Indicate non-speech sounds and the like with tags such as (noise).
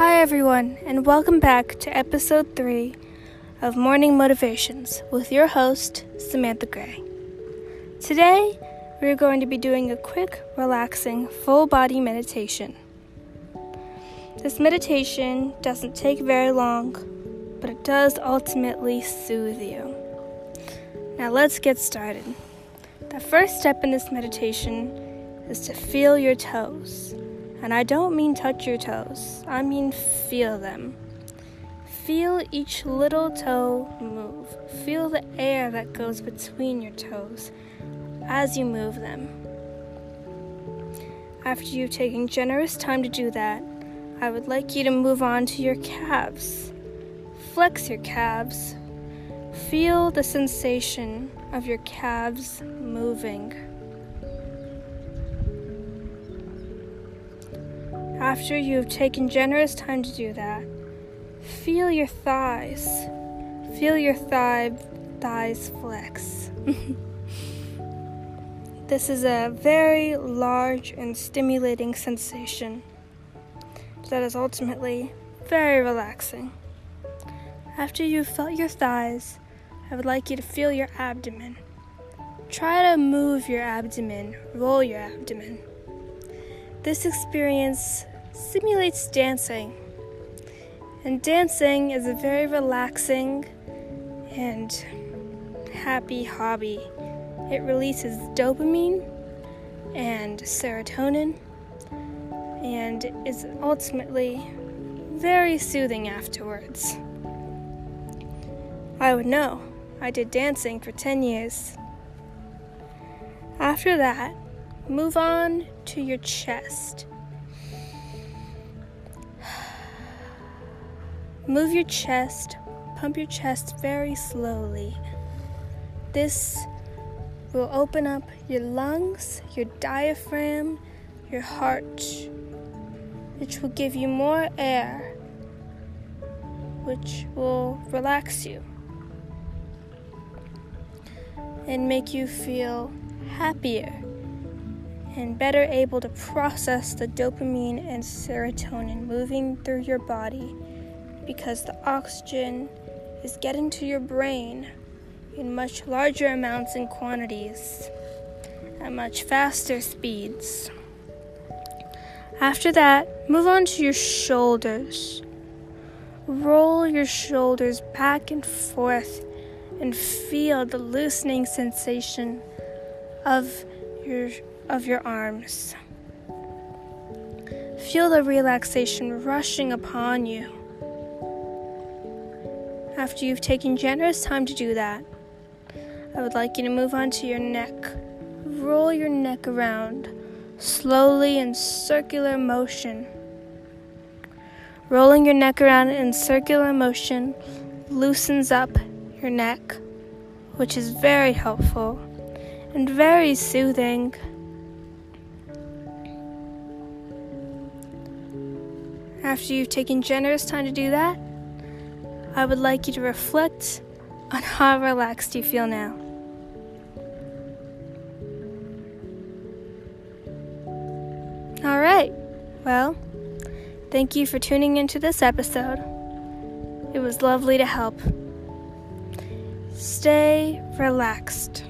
Hi, everyone, and welcome back to episode 3 of Morning Motivations with your host, Samantha Gray. Today, we're going to be doing a quick, relaxing, full body meditation. This meditation doesn't take very long, but it does ultimately soothe you. Now, let's get started. The first step in this meditation is to feel your toes. And I don't mean touch your toes, I mean feel them. Feel each little toe move. Feel the air that goes between your toes as you move them. After you've taken generous time to do that, I would like you to move on to your calves. Flex your calves. Feel the sensation of your calves moving. After you have taken generous time to do that, feel your thighs. Feel your thigh, thighs flex. (laughs) this is a very large and stimulating sensation that is ultimately very relaxing. After you've felt your thighs, I would like you to feel your abdomen. Try to move your abdomen, roll your abdomen. This experience simulates dancing. And dancing is a very relaxing and happy hobby. It releases dopamine and serotonin and is ultimately very soothing afterwards. I would know. I did dancing for 10 years. After that, move on to your chest. Move your chest, pump your chest very slowly. This will open up your lungs, your diaphragm, your heart, which will give you more air, which will relax you and make you feel happier and better able to process the dopamine and serotonin moving through your body because the oxygen is getting to your brain in much larger amounts and quantities at much faster speeds. After that, move on to your shoulders. Roll your shoulders back and forth and feel the loosening sensation of your of your arms. Feel the relaxation rushing upon you. After you've taken generous time to do that, I would like you to move on to your neck. Roll your neck around slowly in circular motion. Rolling your neck around in circular motion loosens up your neck, which is very helpful and very soothing. After you've taken generous time to do that, I would like you to reflect on how relaxed you feel now. All right, well, thank you for tuning into this episode. It was lovely to help. Stay relaxed.